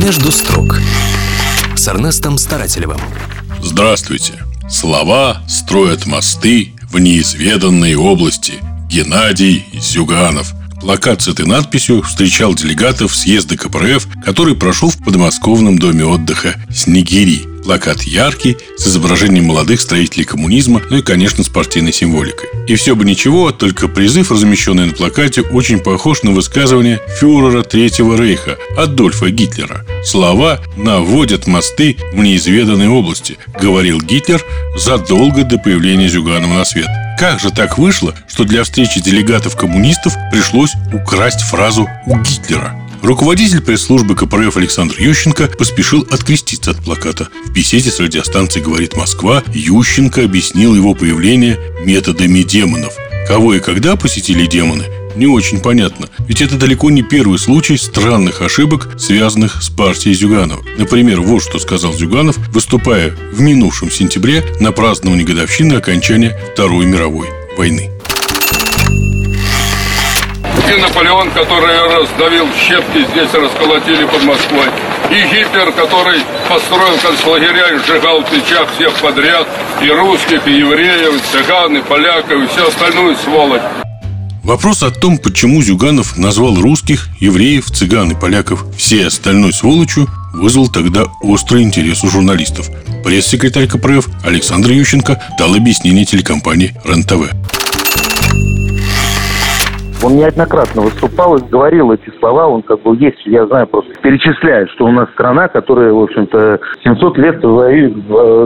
Между строк с Эрнестом Старателевым. Здравствуйте. Слова строят мосты в неизведанные области. Геннадий Зюганов. Плакат с этой надписью встречал делегатов съезда КПРФ, который прошел в подмосковном доме отдыха «Снегири». Плакат яркий, с изображением молодых строителей коммунизма, ну и, конечно, с партийной символикой. И все бы ничего, только призыв, размещенный на плакате, очень похож на высказывание фюрера Третьего Рейха Адольфа Гитлера. Слова наводят мосты в неизведанной области, говорил Гитлер задолго до появления Зюганова на свет. Как же так вышло, что для встречи делегатов коммунистов пришлось украсть фразу у Гитлера? Руководитель пресс-службы КПРФ Александр Ющенко поспешил откреститься от плаката. В беседе с радиостанцией «Говорит Москва» Ющенко объяснил его появление методами демонов. Кого и когда посетили демоны, не очень понятно. Ведь это далеко не первый случай странных ошибок, связанных с партией Зюганова. Например, вот что сказал Зюганов, выступая в минувшем сентябре на праздновании годовщины окончания Второй мировой войны и Наполеон, который раздавил щепки, здесь расколотили под Москвой. И Гитлер, который построил концлагеря и сжигал в печах всех подряд. И русских, и евреев, и цыган, и поляков, и всю остальную сволочь. Вопрос о том, почему Зюганов назвал русских, евреев, цыган и поляков всей остальной сволочью, вызвал тогда острый интерес у журналистов. Пресс-секретарь КПРФ Александр Ющенко дал объяснение телекомпании РЕН-ТВ. Он неоднократно выступал и говорил эти слова. Он как бы есть, я знаю, просто перечисляет, что у нас страна, которая, в общем-то, 700 лет воюет,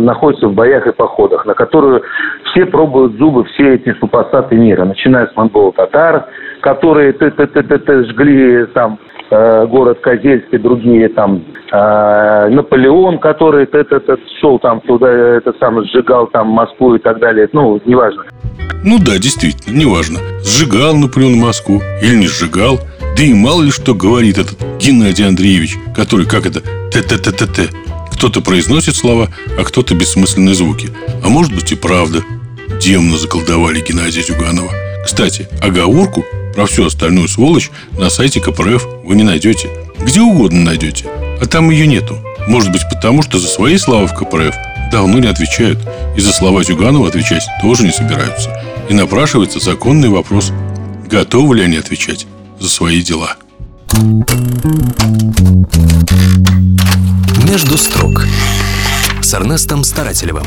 находится в боях и походах, на которую все пробуют зубы, все эти супостаты мира, начиная с монголо-татар, которые т -т -т -т -т жгли там э, город Козельск и другие там э, Наполеон, который т -т -т шел там туда, это сам сжигал там Москву и так далее, ну, неважно. Ну да, действительно, неважно, сжигал Наполеон Москву или не сжигал. Да и мало ли что говорит этот Геннадий Андреевич, который, как это, т-т-т-т-т. Кто-то произносит слова, а кто-то бессмысленные звуки. А может быть и правда. Демно заколдовали Геннадия Зюганова. Кстати, оговорку про всю остальную сволочь на сайте КПРФ вы не найдете. Где угодно найдете. А там ее нету. Может быть потому, что за свои слова в КПРФ давно не отвечают. И за слова Зюганова отвечать тоже не собираются. И напрашивается законный вопрос, готовы ли они отвечать за свои дела. Между строк с Эрнестом Старателевым.